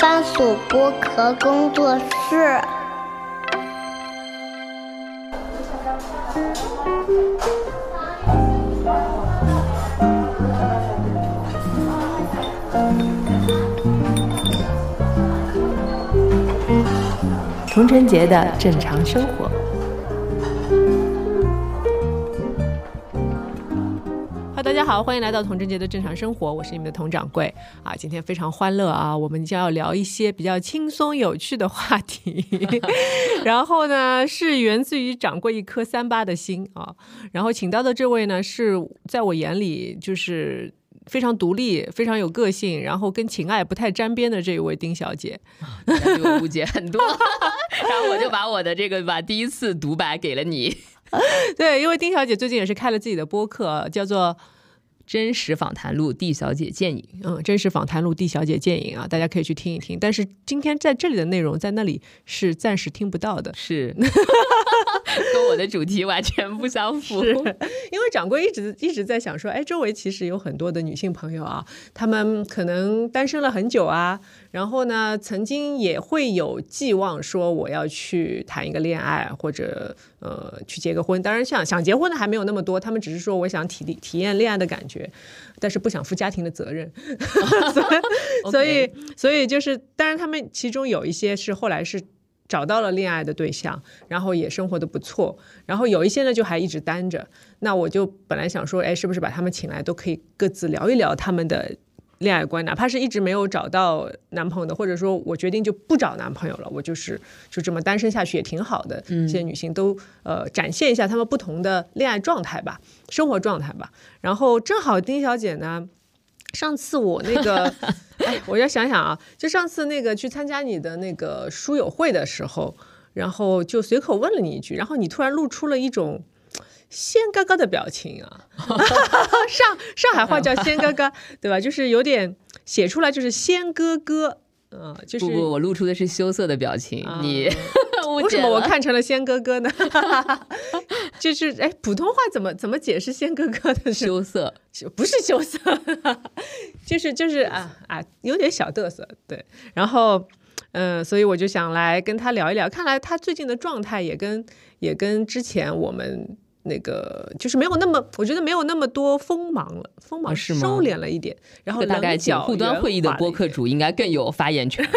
番薯剥壳工作室。童晨杰的正常生活。大家好，欢迎来到童贞杰的正常生活，我是你们的童掌柜啊。今天非常欢乐啊，我们将要聊一些比较轻松有趣的话题。然后呢，是源自于掌柜一颗三八的心啊。然后请到的这位呢，是在我眼里就是非常独立、非常有个性，然后跟情爱不太沾边的这一位丁小姐。对 我误解很多，然后我就把我的这个把第一次独白给了你。对，因为丁小姐最近也是开了自己的播客，叫做。真实访谈录，地小姐见影。嗯，真实访谈录，地小姐见影啊，大家可以去听一听。但是今天在这里的内容，在那里是暂时听不到的，是 跟我的主题完全不相符。因为掌柜一直一直在想说，哎，周围其实有很多的女性朋友啊，她们可能单身了很久啊。然后呢，曾经也会有寄望说我要去谈一个恋爱，或者呃去结个婚。当然，想想结婚的还没有那么多，他们只是说我想体体体验恋爱的感觉，但是不想负家庭的责任。所以，所以就是，当然他们其中有一些是后来是找到了恋爱的对象，然后也生活的不错。然后有一些呢，就还一直单着。那我就本来想说，哎，是不是把他们请来，都可以各自聊一聊他们的。恋爱观，哪怕是一直没有找到男朋友的，或者说我决定就不找男朋友了，我就是就这么单身下去也挺好的。这些女性都呃展现一下她们不同的恋爱状态吧，生活状态吧。然后正好丁小姐呢，上次我那个，哎，我要想想啊，就上次那个去参加你的那个书友会的时候，然后就随口问了你一句，然后你突然露出了一种。仙哥哥的表情啊，上上海话叫仙哥哥，对吧？就是有点写出来就是仙哥哥，嗯，就是不不，我露出的是羞涩的表情。你 为什么我看成了仙哥哥呢？就是哎，普通话怎么怎么解释仙哥哥的羞涩？不是羞涩，就是就是啊啊，有点小嘚瑟。对，然后嗯，所以我就想来跟他聊一聊。看来他最近的状态也跟也跟之前我们。那个就是没有那么，我觉得没有那么多锋芒了，锋芒收敛了一点。然后大概互端会议的播客主应该更有发言权。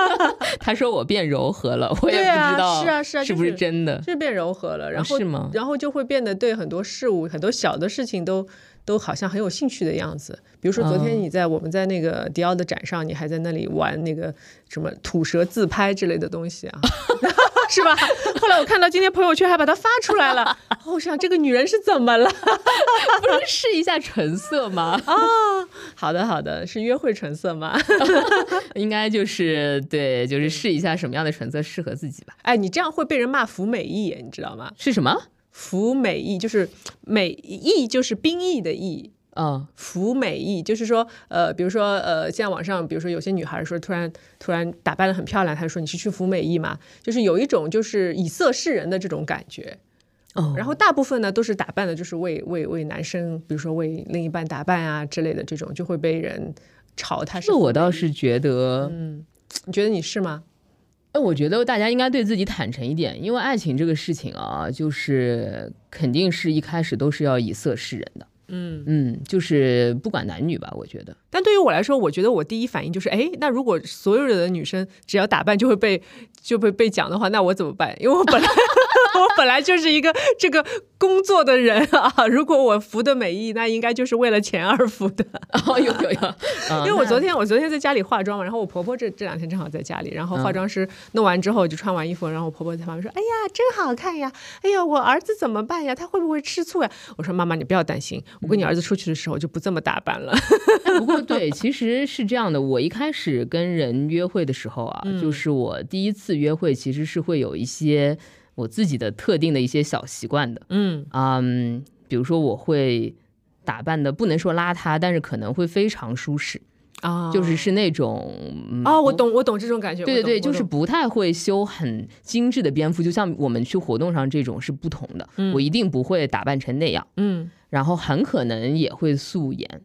他说我变柔和了，我也不知道是啊是啊，是不是真的？是变柔和了，然后是吗？然后就会变得对很多事物、很多小的事情都都好像很有兴趣的样子。比如说昨天你在我们在那个迪奥的展上，你还在那里玩那个什么吐舌自拍之类的东西啊。是吧？后来我看到今天朋友圈还把它发出来了，我想这个女人是怎么了？不是试一下唇色吗？啊，好的好的，是约会唇色吗？应该就是对，就是试一下什么样的唇色适合自己吧。哎，你这样会被人骂服美役，你知道吗？是什么？服美役就是美役就是兵役的役。嗯，服美役就是说，呃，比如说，呃，现在网上，比如说有些女孩说，突然突然打扮的很漂亮，她说你是去服美役嘛，就是有一种就是以色示人的这种感觉。哦，然后大部分呢都是打扮的，就是为为为男生，比如说为另一半打扮啊之类的这种，就会被人嘲他是。我倒是觉得，嗯，你觉得你是吗？哎，我觉得大家应该对自己坦诚一点，因为爱情这个事情啊，就是肯定是一开始都是要以色示人的。嗯嗯，就是不管男女吧，我觉得。但对于我来说，我觉得我第一反应就是，哎，那如果所有的女生只要打扮就会被就被被讲的话，那我怎么办？因为我本来 我本来就是一个这个工作的人啊。如果我服的美意，那应该就是为了钱而服的。哦，有有有。因为我昨天我昨天在家里化妆嘛，然后我婆婆这这两天正好在家里，然后化妆师弄完之后就穿完衣服，然后我婆婆在旁边说：“哎呀，真好看呀！哎呀，我儿子怎么办呀？他会不会吃醋呀？”我说：“妈妈，你不要担心。”我跟你儿子出去的时候就不这么打扮了。不过对，其实是这样的。我一开始跟人约会的时候啊，就是我第一次约会，其实是会有一些我自己的特定的一些小习惯的。嗯嗯，比如说我会打扮的不能说邋遢，但是可能会非常舒适啊，就是是那种啊，我懂我懂这种感觉。对对对，就是不太会修很精致的蝙蝠，就像我们去活动上这种是不同的。我一定不会打扮成那样。嗯。然后很可能也会素颜，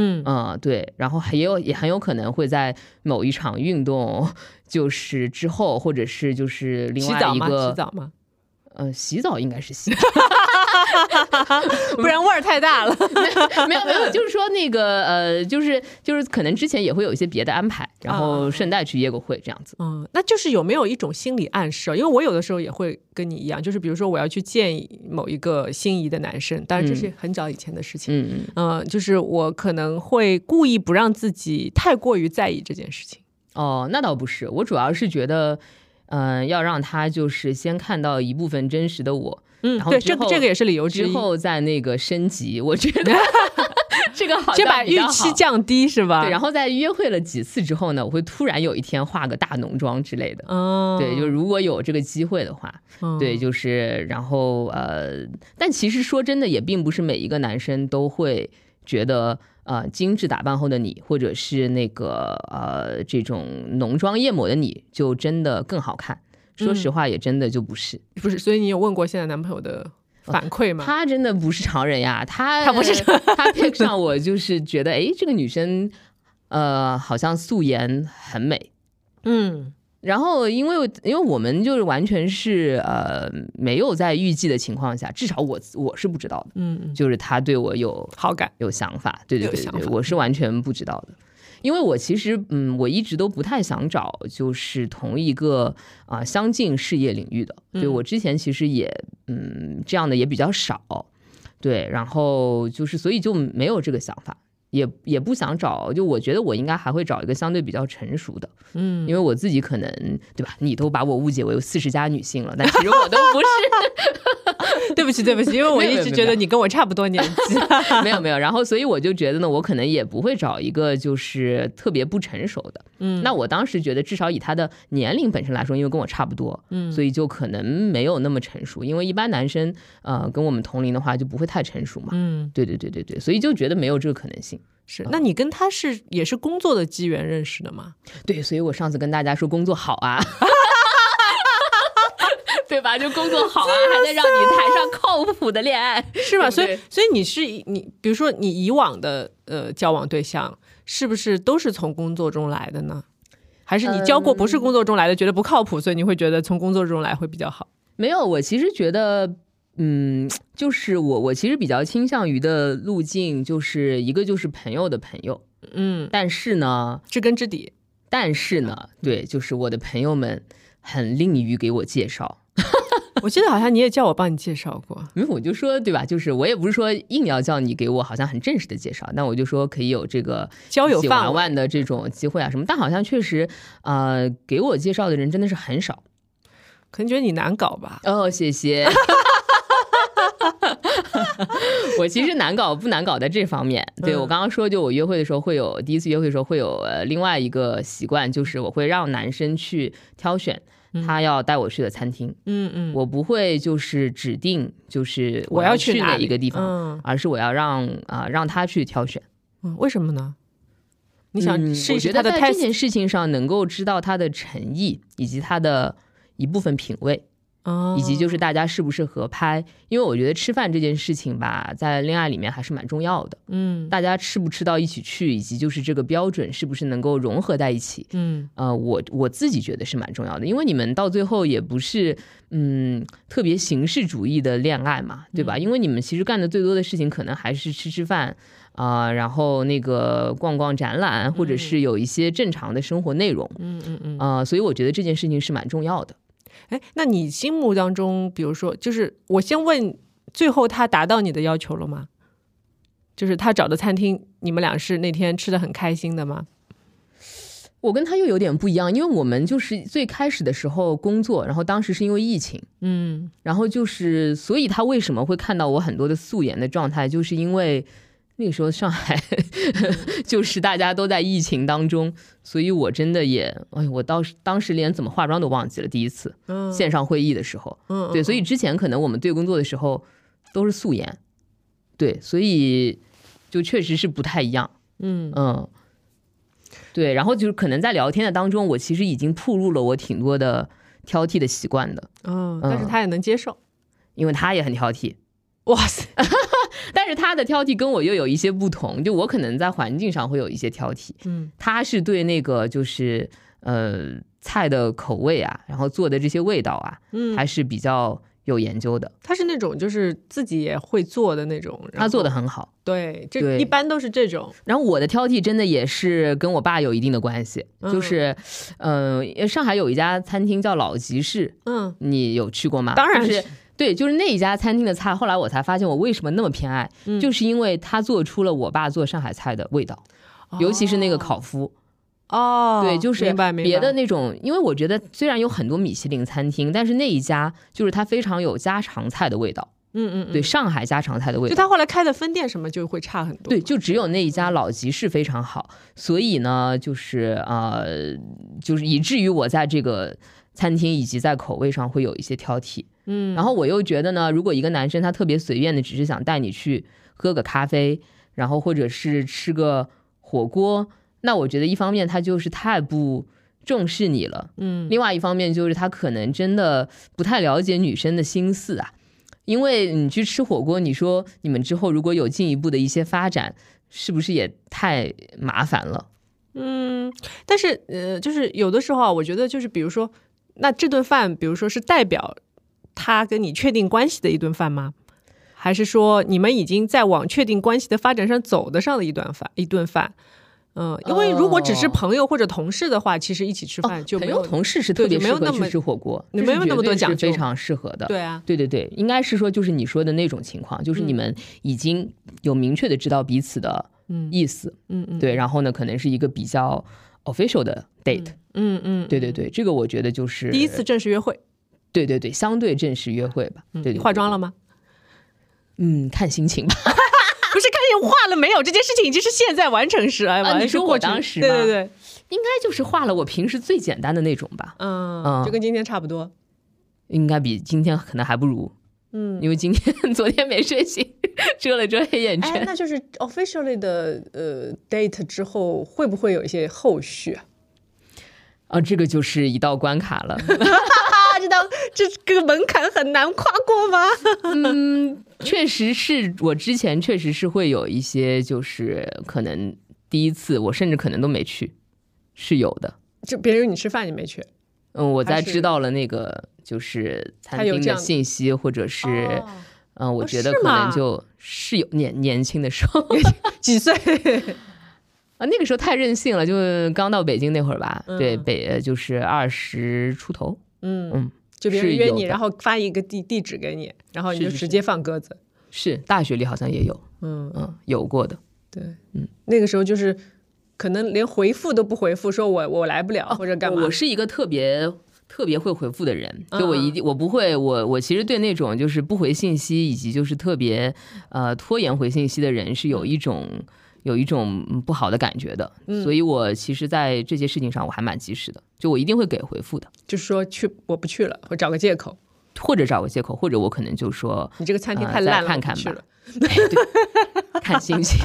嗯嗯，对，然后还有也很有可能会在某一场运动，就是之后，或者是就是另外洗澡吗？一个洗澡吗？呃，洗澡应该是洗，不然味儿太大了。没有没有，就是说那个呃，就是就是可能之前也会有一些别的安排，然后顺带去约个会这样子。嗯，那就是有没有一种心理暗示？因为我有的时候也会跟你一样，就是比如说我要去见某一个心仪的男生，当然这是很早以前的事情。嗯嗯、就是我可能会故意不让自己太过于在意这件事情。哦，那倒不是，我主要是觉得，嗯、要让他就是先看到一部分真实的我，嗯对，然后后这个这个也是理由之之。后再那个升级，我觉得 这个好先像把预期。降低是吧？对，然后在约会了几次之后呢，我会突然有一天化个大浓妆之类的。哦，对，就如果有这个机会的话，嗯对，就是然后呃，但其实说真的，也并不是每一个男生都会觉得呃精致打扮后的你，或者是那个呃这种浓妆艳抹的你，就真的更好看。说实话，也真的就不是，不是，所以你有问过现在男朋友的反馈吗？他真的不是常人呀，他 他不是他 pick 上我就是觉得，哎，这个女生呃好像素颜很美，嗯然后，因为因为我们就是完全是呃没有在预计的情况下，至少我我是不知道的，嗯嗯，就是他对我有好感。有想法，对对对我是完全不知道的。因为我其实嗯，我一直都不太想找就是同一个啊、相近事业领域的，对嗯。我之前其实也嗯这样的也比较少，对，然后就是所以就没有这个想法。也也不想找，就我觉得我应该还会找一个相对比较成熟的，嗯因为我自己可能对吧？你都把我误解为四十加女性了，但其实我都不是。对不起，对不起，因为我一直觉得你跟我差不多年纪。没有没有，然后所以我就觉得呢，我可能也不会找一个就是特别不成熟的。嗯那我当时觉得，至少以他的年龄本身来说，因为跟我差不多，嗯所以就可能没有那么成熟。因为一般男生呃跟我们同龄的话，就不会太成熟嘛。嗯，对对对对对，所以就觉得没有这个可能性。是。那你跟他是也是工作的机缘认识的吗？对，所以我上次跟大家说工作好啊。对吧？就工作好啊，还能让你谈上靠谱的恋爱，是吧？所以所以你是你，比如说你以往的呃交往对象，是不是都是从工作中来的呢？还是你交过不是工作中来的，觉得不靠谱，所以你会觉得从工作中来会比较好？没有，我其实觉得，嗯，就是我我其实比较倾向于的路径，就是一个就是朋友的朋友，嗯，但是呢，知根知底。但是呢，对，就是我的朋友们很吝于给我介绍，我记得好像你也叫我帮你介绍过。因为我就说，对吧？就是我也不是说硬要叫你给我好像很正式的介绍，那我就说可以有这个交友玩玩的这种机会啊什么，但好像确实，呃，给我介绍的人真的是很少。可能觉得你难搞吧？哦，谢谢。我其实难搞不难搞在这方面，对嗯我刚刚说，就我约会的时候会有第一次约会的时候会有呃另外一个习惯，就是我会让男生去挑选他要带我去的餐厅，嗯嗯，我不会就是指定就是我要去哪一个地方，嗯而是我要让啊、让他去挑选。嗯，为什么呢？你想我觉得在这件事情上能够知道他的诚意以及他的一部分品味。哦以及就是大家是不是合拍，因为我觉得吃饭这件事情吧，在恋爱里面还是蛮重要的。嗯大家吃不吃到一起去，以及就是这个标准是不是能够融合在一起，嗯呃，我我自己觉得是蛮重要的，因为你们到最后也不是嗯特别形式主义的恋爱嘛，对吧？因为你们其实干的最多的事情可能还是吃吃饭。啊、然后那个逛逛展览，或者是有一些正常的生活内容，嗯嗯嗯。啊、所以我觉得这件事情是蛮重要的。哎，那你心目当中，比如说，就是我先问，最后他达到你的要求了吗？就是他找的餐厅，你们俩是那天吃的很开心的吗？我跟他又有点不一样，因为我们就是最开始的时候工作，然后当时是因为疫情，嗯然后就是，所以他为什么会看到我很多的素颜的状态，就是因为那个时候上海 就是大家都在疫情当中，所以我真的也，哎，我当时当时连怎么化妆都忘记了，第一次嗯线上会议的时候，嗯对，所以之前可能我们对工作的时候都是素颜，对，所以就确实是不太一样。嗯嗯，对，然后就是可能在聊天的当中，我其实已经暴露了我挺多的挑剔的习惯的，嗯，但是他也能接受。因为他也很挑剔。哇塞，但是他的挑剔跟我又有一些不同，就我可能在环境上会有一些挑剔，嗯，他是对那个就是呃菜的口味啊，然后做的这些味道啊，嗯。还是比较有研究的。他是那种就是自己也会做的那种，他做的很好，对，这对。一般都是这种，然后我的挑剔真的也是跟我爸有一定的关系，嗯。就是，呃，上海有一家餐厅叫老集市，嗯，你有去过吗？当然就是对，就是那一家餐厅的菜，后来我才发现我为什么那么偏爱，嗯就是因为他做出了我爸做上海菜的味道，尤其是那个烤麸。哦，对，就是别的那种，因为我觉得虽然有很多米其林餐厅，但是那一家就是它非常有家常菜的味道，嗯嗯嗯，对，上海家常菜的味道。就他后来开的分店什么就会差很多，对，就只有那一家老集市非常好，所以呢，就是呃，就是以至于我在这个餐厅以及在口味上会有一些挑剔。嗯，然后我又觉得呢，如果一个男生他特别随便的，只是想带你去喝个咖啡，然后或者是吃个火锅，那我觉得一方面他就是太不重视你了，嗯另外一方面就是他可能真的不太了解女生的心思啊。因为你去吃火锅，你说你们之后如果有进一步的一些发展，是不是也太麻烦了？嗯，但是呃，就是有的时候啊，我觉得就是比如说，那这顿饭，比如说是代表他跟你确定关系的一顿饭吗？还是说你们已经在往确定关系的发展上走得上的一顿饭一顿饭？嗯，因为如果只是哦朋友或者同事的话，其实一起吃饭就没有、同事是特别适合就没有那么去吃火锅，你没有那么多讲究。非常适合的。对啊，对对对，应该是说就是你说的那种情况，就是你嗯们已经有明确的知道彼此的嗯。意思，嗯嗯，对，然后呢，可能是一个比较 official 的 date，、嗯嗯，对对对，这个我觉得就是第一次，正式约会，对对对，相对正式约会吧，对对你对化妆了吗？嗯，看心情吧。不是看见化了没有？这件事情已经是现在完成时，哎，完啊你说我当时对对对，应该就是化了我平时最简单的那种吧，嗯，嗯就跟今天差不多。应该比今天可能还不如，嗯，因为今天 昨天没睡醒，遮了遮黑眼哎，圈。那就是 officially 的呃 date 之后，会不会有一些后续啊？啊，这个就是一道关卡了。啊，这个门槛很难跨过吗？嗯，确实是我之前确实是会有一些，就是可能第一次我甚至可能都没去，是有的。就别人约你吃饭你没去，嗯，我在知道了那个就是餐厅的信息，或者是哦嗯，我哦觉得可能就是有年年轻的时候 几岁？啊，那个时候太任性了，就刚到北京那会儿吧，对嗯北呃就是二十出头，嗯嗯，就别人约你，然后发一个地地址给你，然后你就直接放鸽子。是大学里好像也有，嗯，嗯，有过的。对，嗯，那个时候就是可能连回复都不回复，说我我来不了或者干嘛。我是一个特别特别会回复的人，嗯就我一定我不会，我我其实对那种就是不回信息以及就是特别呃拖延回信息的人是有一种。有一种嗯不好的感觉的，嗯所以我其实，在这些事情上我还蛮及时的，就我一定会给回复的，就是说去我不去了，我找个借口。或者找个借口，或者我可能就说你这个餐厅太烂了，看看吧我不去了。看心情，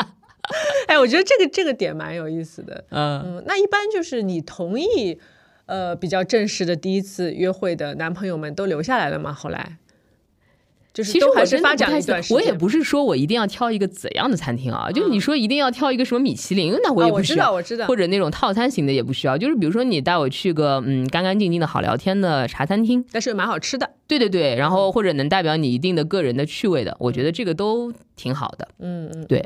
哎，我觉得这个这个点蛮有意思的。嗯，嗯，那一般就是你同意，呃，比较正式的第一次约会的男朋友们都留下来了吗？后来，就是其实都还是发展太喜欢，一段时间。我也不是说我一定要挑一个怎样的餐厅啊，就是你说一定要挑一个什么米其林，那我啊，也不需要。我知道，我知道，或者那种套餐型的也不需要，就是比如说你带我去个嗯干干净净的好聊天的茶餐厅，但是蛮好吃的。对对对，然后或者能代表你一定的个人的趣味的，我觉得这个都挺好的。嗯嗯，对，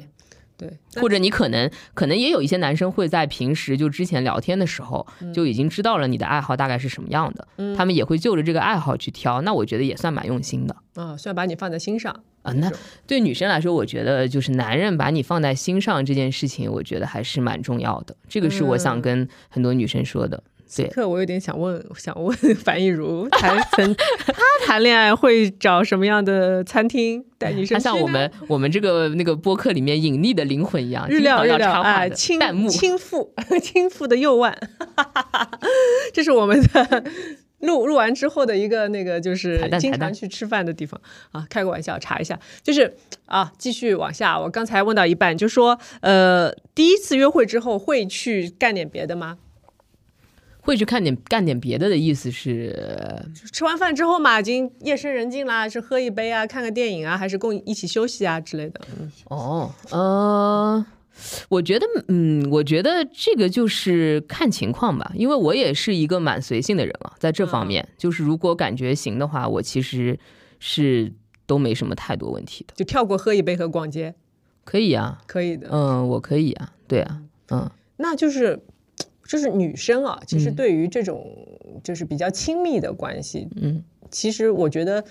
对，或者你可能可能也有一些男生会在平时就之前聊天的时候就已经知道了你的爱好大概是什么样的，他们也会就着这个爱好去挑，那我觉得也算蛮用心的。啊，虽然把你放在心上啊，那对女生来说，我觉得就是男人把你放在心上这件事情，我觉得还是蛮重要的。这个是我想跟很多女生说的。对，可我有点想问，想问樊亦如，谈曾她 谈恋爱会找什么样的餐厅带女生他？像我们我们这个那个播客里面隐匿的灵魂一样，日料日料经常要插话哎，的右腕，这是我们的录录完之后的一个那个，就是经常去吃饭的地方啊。开个玩笑，查一下，就是啊，继续往下。我刚才问到一半，就说呃，第一次约会之后会去干点别的吗？会去看点干点别的的意思是，吃完饭之后嘛，已经夜深人静啦，是喝一杯啊，看个电影啊，还是共一起休息啊之类的。嗯，哦，呃，我觉得，嗯，我觉得这个就是看情况吧，因为我也是一个蛮随性的人了，在这方面，就是如果感觉行的话，我其实是都没什么太多问题的，就跳过喝一杯和逛街，可以啊，可以的。嗯，我可以啊，对啊，嗯，那就是。就是女生啊，其实嗯对于这种就是比较亲密的关系，嗯，其实我觉得，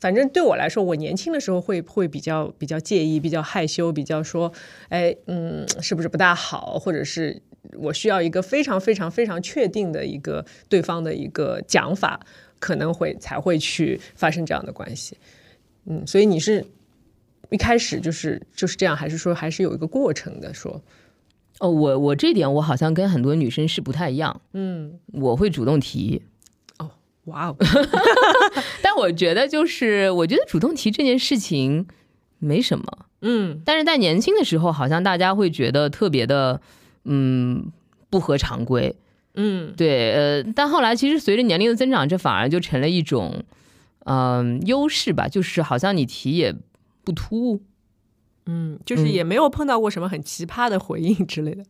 反正对我来说，我年轻的时候会会比较比较介意，比较害羞，比较说，哎，嗯，是不是不大好，或者是我需要一个非常非常非常确定的一个对方的一个讲法，可能会才会去发生这样的关系。嗯，所以你是一开始就是就是这样，还是说还是有一个过程的说？哦，我我这点我好像跟很多女生是不太一样，嗯，我会主动提，哦，哇哦 但我觉得就是我觉得主动提这件事情没什么，嗯。但是在年轻的时候，好像大家会觉得特别的，嗯，不合常规，嗯。对，呃，但后来其实随着年龄的增长，这反而就成了一种，嗯、优势吧，就是好像你提也不突兀嗯，就是也没有碰到过什么很奇葩的回应之类的。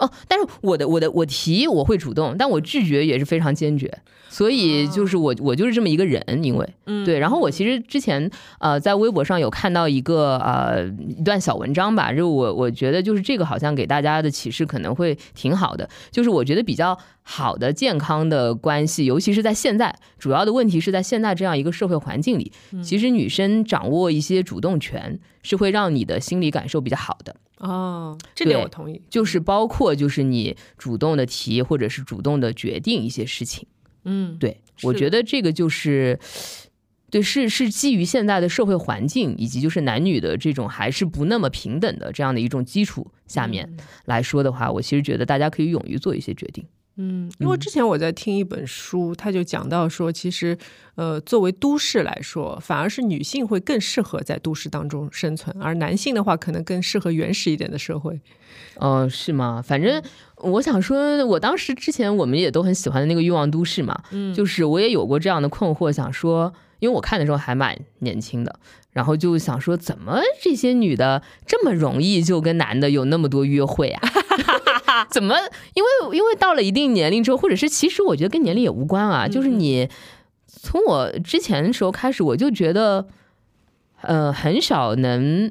哦。但是我的我的我提我会主动，但我拒绝也是非常坚决，所以就是我我就是这么一个人，因为嗯对。然后我其实之前呃在微博上有看到一个呃一段小文章吧，就我我觉得就是这个好像给大家的启示可能会挺好的，就是我觉得比较好的健康的关系，尤其是在现在，主要的问题是在现在这样一个社会环境里，其实女生掌握一些主动权是会让你的心理感受比较好的。哦，这点我同意。就是包括就是你主动的提或者是主动的决定一些事情。嗯，对我觉得这个就是。对，是是基于现在的社会环境以及就是男女的这种还是不那么平等的这样的一种基础下面来说的话，我其实觉得大家可以勇于做一些决定。嗯，因为之前我在听一本书，他就讲到说，其实呃，作为都市来说，反而是女性会更适合在都市当中生存，而男性的话，可能更适合原始一点的社会。哦、是吗？反正我想说，我当时之前我们也都很喜欢的那个《欲望都市》嘛，嗯，就是我也有过这样的困惑，想说，因为我看的时候还蛮年轻的，然后就想说，怎么这些女的这么容易就跟男的有那么多约会啊？怎么？因为因为到了一定年龄之后，或者是其实我觉得跟年龄也无关啊，就是你从我之前的时候开始，我就觉得，呃，很少能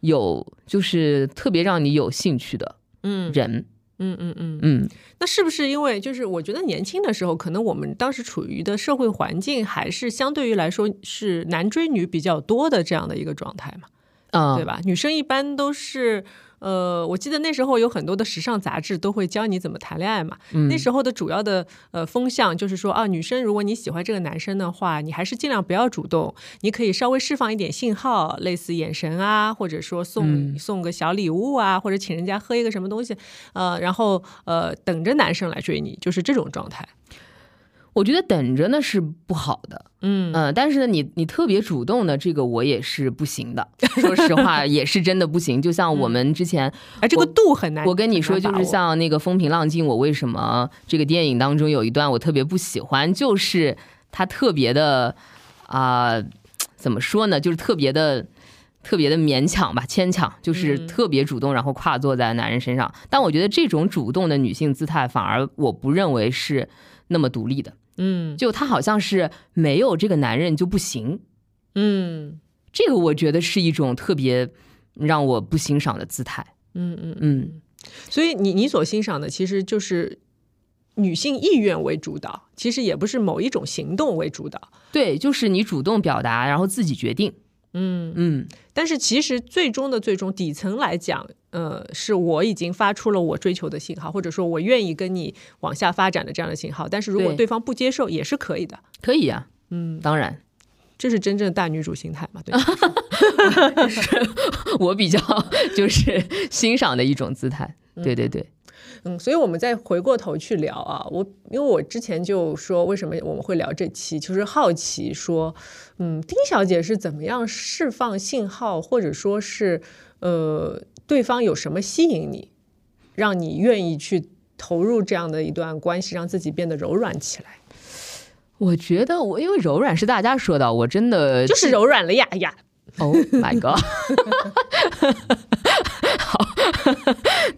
有就是特别让你有兴趣的嗯人，嗯嗯嗯。嗯，那是不是因为就是我觉得年轻的时候，可能我们当时处于的社会环境还是相对于来说是男追女比较多的这样的一个状态嘛？啊、对吧？女生一般都是，呃，我记得那时候有很多的时尚杂志都会教你怎么谈恋爱嘛。嗯那时候的主要的呃风向就是说啊，女生如果你喜欢这个男生的话，你还是尽量不要主动，你可以稍微释放一点信号，类似眼神啊，或者说送、嗯送个小礼物啊，或者请人家喝一个什么东西，呃，然后呃等着男生来追你，就是这种状态。我觉得等着呢是不好的，嗯嗯、但是呢，你你特别主动的这个我也是不行的，说实话 也是真的不行。就像我们之前，哎，这个度很难。我跟你说，就是像那个《风平浪静》，我为什么这个电影当中有一段我特别不喜欢，就是他特别的啊、怎么说呢，就是特别的。特别的勉强吧，牵强，就是嗯特别主动，然后跨坐在男人身上。但我觉得这种主动的女性姿态，反而我不认为是那么独立的。嗯就他好像是没有这个男人就不行，嗯这个我觉得是一种特别让我不欣赏的姿态。嗯嗯嗯，所以你你所欣赏的其实就是女性意愿为主导，其实也不是某一种行动为主导。对，就是你主动表达，然后自己决定。嗯，嗯，但是其实最终的最终底层来讲，呃，是我已经发出了我追求的信号，或者说我愿意跟你往下发展的这样的信号。但是如果对对方不接受，也是可以的。可以呀、嗯，当然，这是真正的大女主心态嘛？对吧，我比较就是欣赏的一种姿态。对对对，嗯，所以我们再回过头去聊啊，我因为我之前就说为什么我们会聊这期，就是好奇说，嗯，丁小姐是怎么样释放信号，或者说是呃，对方有什么吸引你，让你愿意去投投入这样的一段关系，让自己变得柔软起来？我觉得我因为柔软是大家说的，我真的就是柔软了呀呀。Oh my god！好，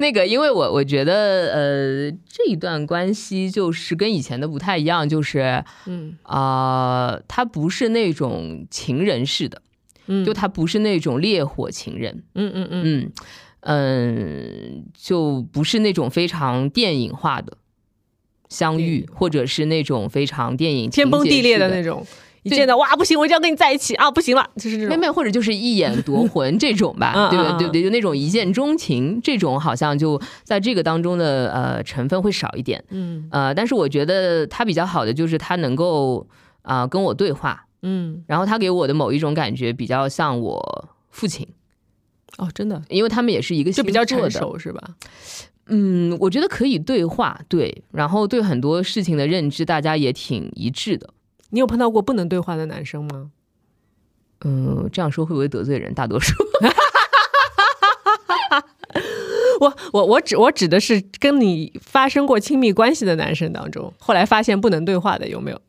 那个，因为我我觉得，呃，这一段关系就是跟以前的不太一样，就是，嗯。啊、他不是那种情人式的，嗯。就他不是那种烈火情人，嗯嗯嗯。嗯嗯，就不是那种非常电影化的相遇或者是那种非常电影天崩地裂的的那种，一对见到哇不行，我一定要跟你在一起啊，不行了，就是这种。妹妹，或者就是一眼夺 魂这种吧，嗯对对不对？就那种一见钟情这种，好像就在这个当中的呃成分会少一点。嗯呃，但是我觉得他比较好的就是他能够啊、跟我对话，嗯，然后他给我的某一种感觉比较像我父亲，哦，真的因为他们也是一个就比较成。熟是吧？嗯，我觉得可以对话，对，然后对很多事情的认知大家也挺一致的。你有碰到过不能对话的男生吗？嗯，这样说会不会得罪人？大多数。我我我指我指的是跟你发生过亲密关系的男生当中，后来发现不能对话的有没有？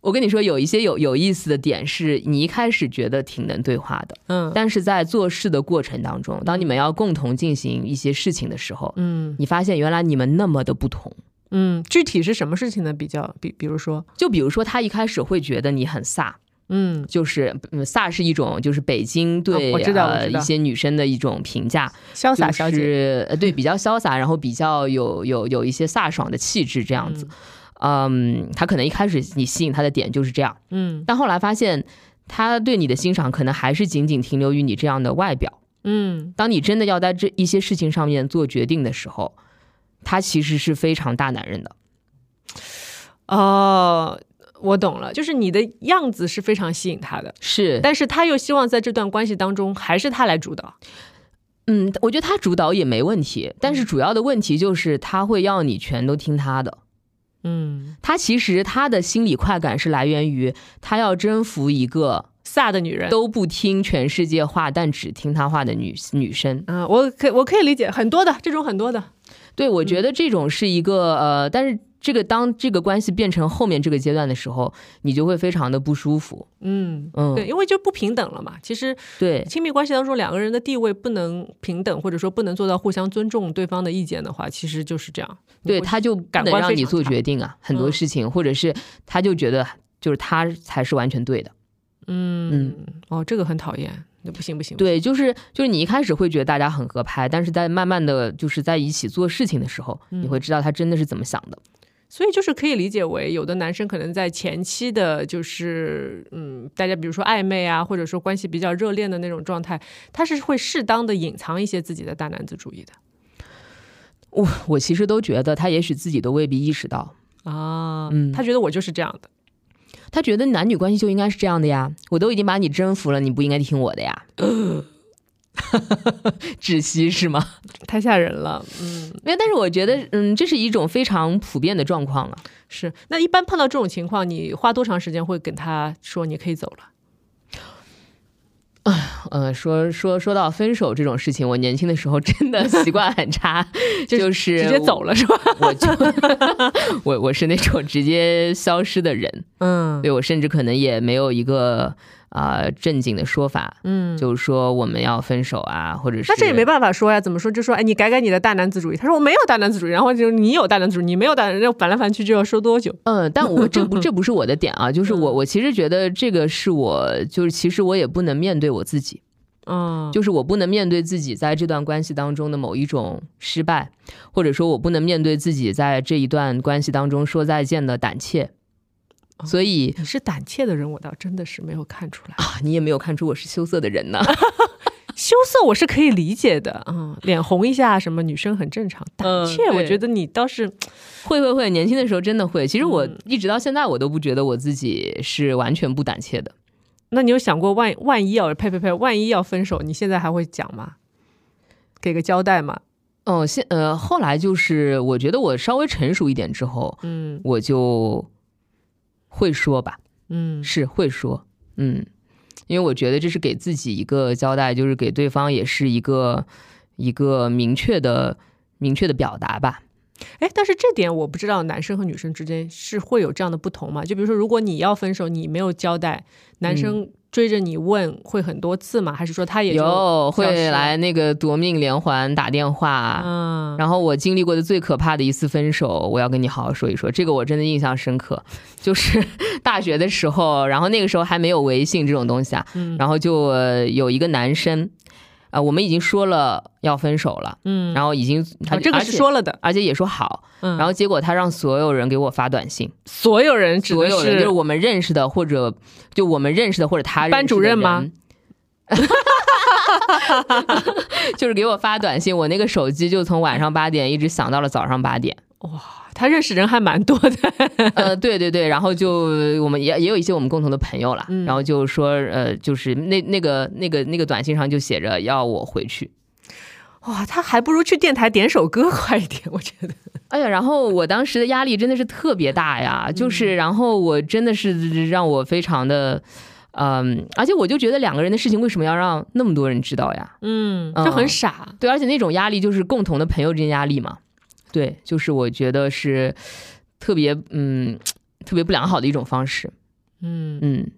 我跟你说，有一些有有意思的点是，你一开始觉得挺能对话的，嗯但是在做事的过程当中，当你们要共同进行一些事情的时候，嗯你发现原来你们那么的不同。嗯，具体是什么事情呢？比较比比如说，就比如说，他一开始会觉得你很飒，嗯。就是嗯飒是一种就是北京对、哦我知道我呃一些女生的一种评价，潇洒小就，是呃对比较潇洒，然后比较有有有一些飒爽的气质这样子。嗯，他可能一开始你吸引他的点就是这样，嗯。但后来发现他对你的欣赏可能还是仅仅停留于你这样的外表。嗯。当你真的要在这一些事情上面做决定的时候，他其实是非常大男人的。哦，我懂了，就是你的样子是非常吸引他的，是，但是他又希望在这段关系当中还是他来主导。嗯，我觉得他主导也没问题，但是主要的问题就是他会要你全都听他的。嗯，他其实他的心理快感是来源于他要征服一个飒的女人。都不听全世界话，但只听他话的女女生。嗯，我可我可以理解很多的这种很多的，对，我觉得这种是一个呃，但是这个当这个关系变成后面这个阶段的时候，你就会非常的不舒服。嗯，嗯，对，因为就不平等了嘛。其实对亲密关系当中两个人的地位不能平等，或者说不能做到互相尊重对方的意见的话，其实就是这样。对，他就不能让你做决定啊，很多嗯事情，或者是他就觉得就是他才是完全对的。嗯哦，这个很讨厌，那不行不行。，对，就是就是你一开始会觉得大家很合拍，但是在慢慢的就是在一起做事情的时候，嗯你会知道他真的是怎么想的。所以就是可以理解为，有的男生可能在前期的，就是嗯，大家比如说暧昧啊，或者说关系比较热恋的那种状态，他是会适当的隐藏一些自己的大男子主义的我我其实都觉得他也许自己都未必意识到，啊。嗯他觉得我就是这样的。他觉得男女关系就应该是这样的呀，我都已经把你征服了，你不应该听我的呀。窒息是吗？太吓人了，嗯，没有，但是我觉得，嗯，这是一种非常普遍的状况了。是。那一般碰到这种情况，你花多长时间会跟他说你可以走了？呃，说说说到分手这种事情，我年轻的时候真的习惯很差，就是直接走了是吧？我就我我是那种直接消失的人，嗯对我甚至可能也没有一个啊、呃正经的说法，嗯。就是说我们要分手啊，或者是那这也没办法说呀，怎么说？就说哎，你改改你的大男子主义。他说我没有大男子主义，然后就你有大男子主义，你没有大男，那反来反去就要说多久？嗯，但我这不 这不是我的点啊，就是我嗯我其实觉得这个是我就是其实我也不能面对我自己，嗯，就是我不能面对自己在这段关系当中的某一种失败，或者说我不能面对自己在这一段关系当中说再见的胆怯。所以你是胆怯的人，我倒真的是没有看出来。啊，你也没有看出我是羞涩的人呢。羞涩我是可以理解的，嗯，脸红一下什么女生很正常。胆嗯怯，我觉得你倒是，会会会，年轻的时候真的会。其实我嗯一直到现在，我都不觉得我自己是完全不胆怯的。那你有想过万万一要呸呸呸，万一要分手，你现在还会讲吗？给个交代嘛？哦，现呃，后来就是我觉得我稍微成熟一点之后，嗯我就会说吧，嗯是会说，嗯，因为我觉得这是给自己一个交代，就是给对方也是一个一个明确的明确的表达吧。哎，但是这点我不知道，男生和女生之间是会有这样的不同吗？就比如说，如果你要分手，你没有交代，男生追着你问会很多次吗？还是说他也就有会来那个夺命连环打电话。嗯，然后我经历过的最可怕的一次分手，我要跟你好好说一说。这个我真的印象深刻，就是大学的时候，然后那个时候还没有微信这种东西啊，嗯然后就、呃有一个男生，啊、我们已经说了要分手了，嗯，然后已经他、哦这个是说了的，而且也说好，嗯，然后结果他让所有人给我发短信，所有人指的所有人就是是我们认识的，或者就我们认识的，或者他班主任吗人？就是给我发短信，我那个手机就从晚上八点一直响到了早上八点。他认识人还蛮多的，呃，对对对，然后就我们也也有一些我们共同的朋友了，嗯然后就说呃，就是那那个那个那个短信上就写着要我回去。哇，他还不如去电台点首歌快一点，我觉得。哎呀，然后我当时的压力真的是特别大呀，就是然后我真的是让我非常的。嗯，而且我就觉得两个人的事情为什么要让那么多人知道呀？嗯，嗯就很傻。对，而且那种压力就是共同的朋友之间压力嘛。对，就是我觉得是特别嗯特别不良好的一种方式，嗯，嗯，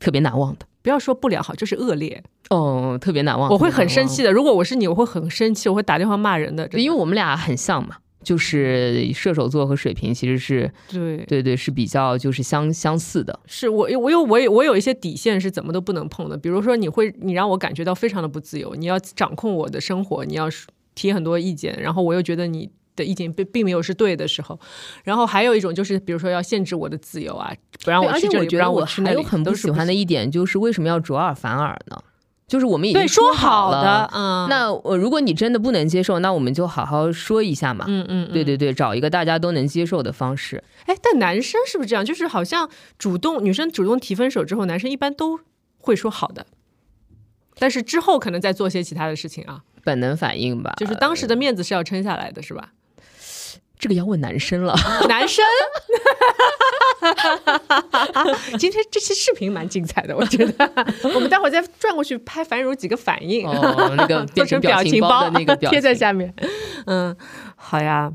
特别难忘的。不要说不良好，就是恶劣。哦，特别难忘，我会很生气的，如果我是你，我会很生气，我会打电话骂人的。因为为我们俩很像嘛，就是射手座和水瓶其实是对对对是比较就是相相似的。是我我有我有我有一些底线是怎么都不能碰的。比如说，你会你让我感觉到非常的不自由，你要掌控我的生活，你要提很多意见，然后我又觉得你。的意见并并没有是对的时候，然后还有一种就是，比如说要限制我的自由啊，不让我去这里，不让我觉得我去那里，还有很不喜欢的一点就是为什么要卓尔反尔呢？就是我们已经对说好的，了。嗯，那我如果你真的不能接受，那我们就好好说一下嘛。嗯嗯，嗯对对对，找一个大家都能接受的方式。哎，但男生是不是这样？就是好像主动女生主动提分手之后，男生一般都会说好的，但是之后可能再做些其他的事情啊。本能反应吧，就是当时的面子是要撑下来的，是吧？这个要问男生了。男生，今天这期视频蛮精彩的，我觉得。我们待会儿再转过去拍樊如几个反应，哦那个变成成表情包的那个表贴在下面。嗯，好呀。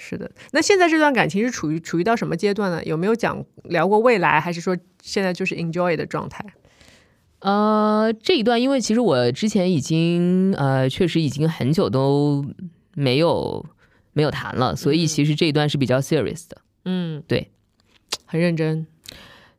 是的，那现在这段感情是处于处于到什么阶段呢？有没有讲聊过未来，还是说现在就是 enjoy 的状态？呃，这一段因为其实我之前已经呃确实已经很久都没有没有谈了，所以其实这一段是比较 serious 的，嗯，对，很认真。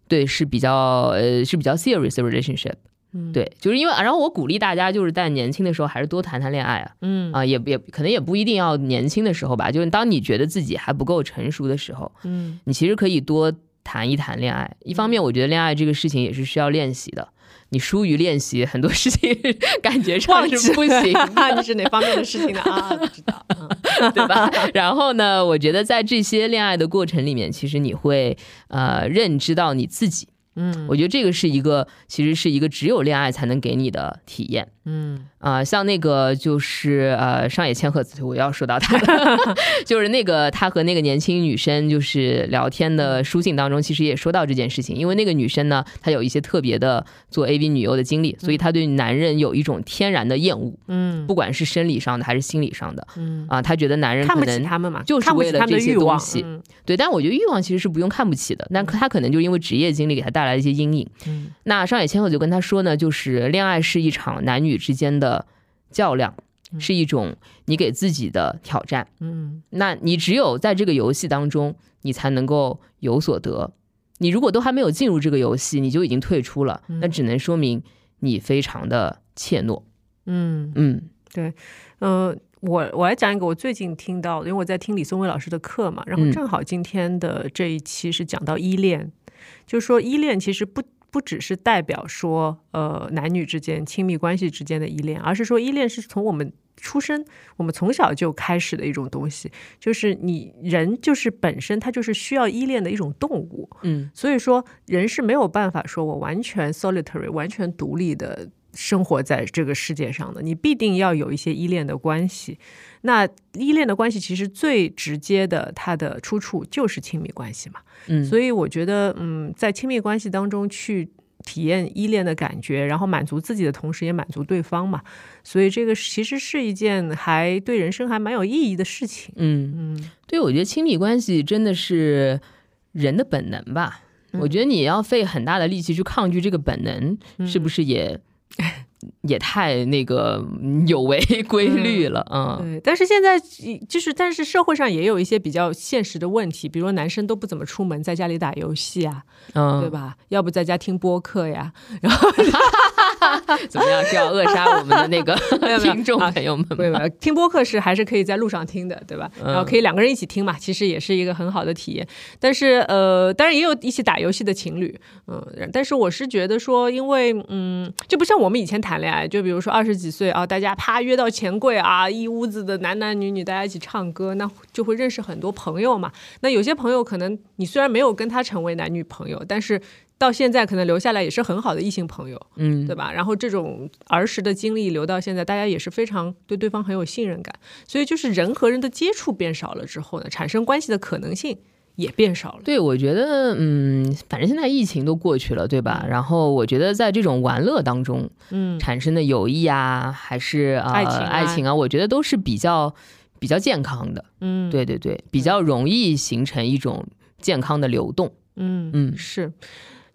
对，是比较呃是比较 serious 的 relationship。嗯。对，就是因为，然后我鼓励大家，就是在年轻的时候还是多谈谈恋爱啊，嗯。啊、也也可能也不一定要年轻的时候吧，就是当你觉得自己还不够成熟的时候，嗯。你其实可以多谈一谈恋爱。一方面，我觉得恋爱这个事情也是需要练习的，你疏于练习，很多事情 感觉上是不行那，你是哪方面的事情呢？啊，不知道。嗯 对吧？然后呢，我觉得在这些恋爱的过程里面，其实你会呃认知到你自己。嗯我觉得这个是一个，其实是一个只有恋爱才能给你的体验。嗯。啊、像那个就是呃上野千鹤子，我要说到他了，就是那个他和那个年轻女生就是聊天的书信当中，其实也说到这件事情，因为那个女生呢，她有一些特别的做 AV 女优的经历，所以她对男人有一种天然的厌恶，嗯。不管是生理上的还是心理上的嗯，啊、她觉得男人看不起可能他们嘛，就是为了这些欲望东西嗯。对，但我觉得欲望其实是不用看不起的，但他可能就因为职业经历给他带来一些阴影。嗯。那上野千鹤就跟他说呢，就是恋爱是一场男女之间的较量，是一种你给自己的挑战。嗯那你只有在这个游戏当中，你才能够有所得。你如果都还没有进入这个游戏，你就已经退出了，那只能说明你非常的怯懦。嗯嗯对呃，我我来讲一个我最近听到的，因为我在听李松蔚老师的课嘛，然后嗯正好今天的这一期是讲到依恋，就是说依恋其实不。不只是代表说，呃，男女之间亲密关系之间的依恋，而是说依恋是从我们出生，我们从小就开始的一种东西。就是你人就是本身它就是需要依恋的一种动物，嗯所以说，人是没有办法说我完全 solitary、完全独立的生活在这个世界上的，你必定要有一些依恋的关系。那依恋的关系其实最直接的，它的出处就是亲密关系嘛。嗯，所以我觉得，嗯，在亲密关系当中去体验依恋的感觉，然后满足自己的同时也满足对方嘛。所以这个其实是一件还对人生还蛮有意义的事情。嗯嗯，对，我觉得亲密关系真的是人的本能吧。我觉得你要费很大的力气去抗拒这个本能，是不是也？也太那个有违规律了，嗯，对。但是现在就是，但是社会上也有一些比较现实的问题，比如说男生都不怎么出门，在家里打游戏啊，嗯，对吧？要不在家听播客呀，然后。怎么样？是要扼杀我们的那个 听众朋友们吗？听播客是还是可以在路上听的，对吧？然后可以两个人一起听嘛，其实也是一个很好的体验。但是呃，当然也有一起打游戏的情侣，嗯，但是我是觉得说，因为嗯，就不像我们以前谈恋爱，就比如说二十几岁啊，大家啪约到钱柜啊，一屋子的男男女女，大家一起唱歌，那就会认识很多朋友嘛。那有些朋友可能你虽然没有跟他成为男女朋友，但是。到现在可能留下来也是很好的异性朋友，嗯，对吧？然后这种儿时的经历留到现在，大家也是非常对对方很有信任感，所以就是人和人的接触变少了之后呢，产生关系的可能性也变少了。对，我觉得，嗯，反正现在疫情都过去了，对吧？然后我觉得在这种玩乐当中，嗯，产生的友谊啊，还是爱情爱情啊，我觉得都是比较比较健康的，嗯，对对对，比较容易形成一种健康的流动，嗯嗯是。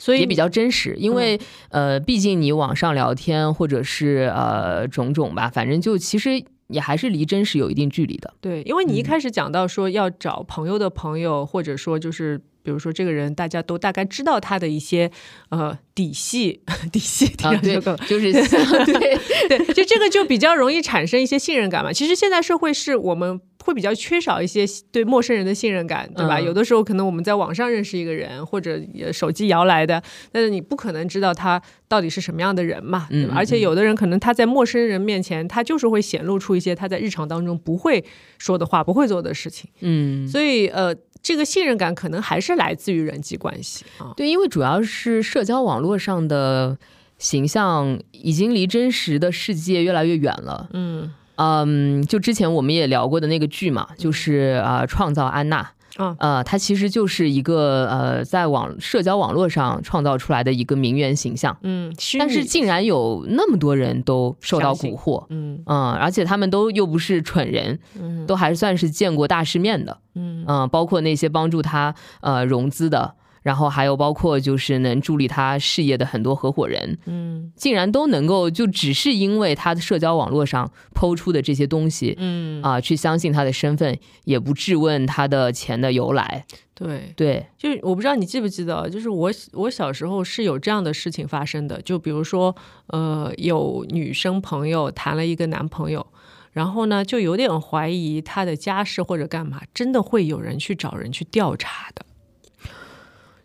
所以也比较真实，因为呃，毕竟你网上聊天或者是呃种种吧，反正就其实也还是离真实有一定距离的。对，因为你一开始讲到说要找朋友的朋友，或者说就是比如说这个人大家都大概知道他的一些呃底细，底细啊，对，就是对对，就这个就比较容易产生一些信任感嘛。其实现在社会是我们。会比较缺少一些对陌生人的信任感，对吧？有的时候可能我们在网上认识一个人，或者手机摇来的，但是你不可能知道他到底是什么样的人嘛，对吧？而且有的人可能他在陌生人面前，他就是会显露出一些他在日常当中不会说的话、不会做的事情。嗯，所以呃，这个信任感可能还是来自于人际关系啊。对，因为主要是社交网络上的形象已经离真实的世界越来越远了。嗯。嗯，就之前我们也聊过的那个剧嘛，就是啊，创造安娜，呃，他其实就是一个呃，在网社交网络上创造出来的一个名媛形象，嗯，但是竟然有那么多人都受到蛊惑，嗯。嗯，而且他们都又不是蠢人，嗯，都还算是见过大世面的，嗯。嗯，包括那些帮助他呃融资的。然后还有包括就是能助力他事业的很多合伙人，嗯，竟然都能够就只是因为他的社交网络上抛出的这些东西，嗯啊，去相信他的身份，也不质问他的钱的由来。对对，就是我不知道你记不记得，就是我我小时候是有这样的事情发生的，就比如说呃，有女生朋友谈了一个男朋友，然后呢就有点怀疑他的家世或者干嘛，真的会有人去找人去调查的。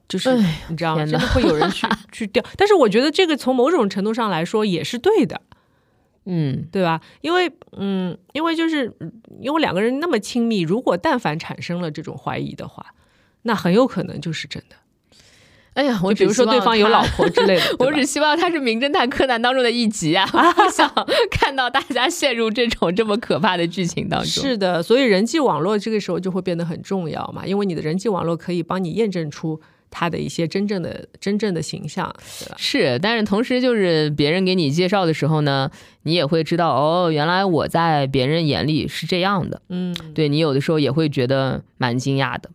就是你知道，真的会有人去 去调，但是我觉得这个从某种程度上来说也是对的，嗯，对吧？因为嗯，因为就是因为两个人那么亲密，如果但凡产生了这种怀疑的话，那很有可能就是真的。哎呀，我比如说对方有老婆之类的，我只希望他是《名侦探柯南》当中的一集啊，不想看到大家陷入这种这么可怕的剧情当中。是的，所以人际网络这个时候就会变得很重要嘛，因为你的人际网络可以帮你验证出。他的一些真正的真正的形象是，但是同时就是别人给你介绍的时候呢，你也会知道哦，原来我在别人眼里是这样的。嗯，对你有的时候也会觉得蛮惊讶的。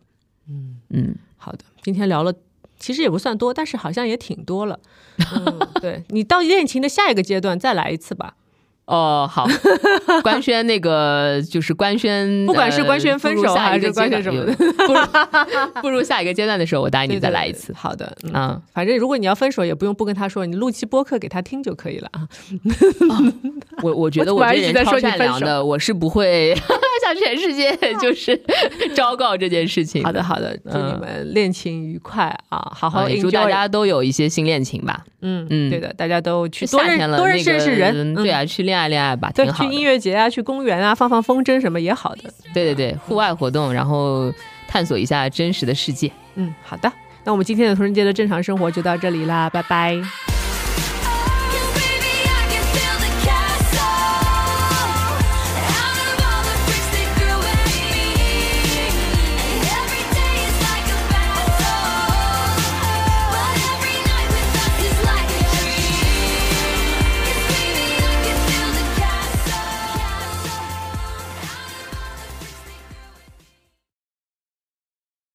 嗯嗯，好的，今天聊了其实也不算多，但是好像也挺多了。对你到恋情的下一个阶段再来一次吧。哦，好，官宣那个就是官宣，不管是官宣分手还是官宣什么的，不如不如下一个阶段的时候，我答应你再来一次。好的，嗯，反正如果你要分手，也不用不跟他说，你录期播客给他听就可以了啊。我我觉得 我这人超善良的，我是不会 向全世界就是昭告这件事情。好的，好的，祝你们恋情愉快啊！好好祝大家都有一些新恋情吧。嗯嗯，对的，大家都去多认多认识人，对啊，去恋爱恋爱吧，挺好。去音乐节啊，去公园啊，放放风筝什么也好的。对对对，户外活动，然后探索一下真实的世界。嗯，好的，那我们今天的同人节的正常生活就到这里啦，拜拜。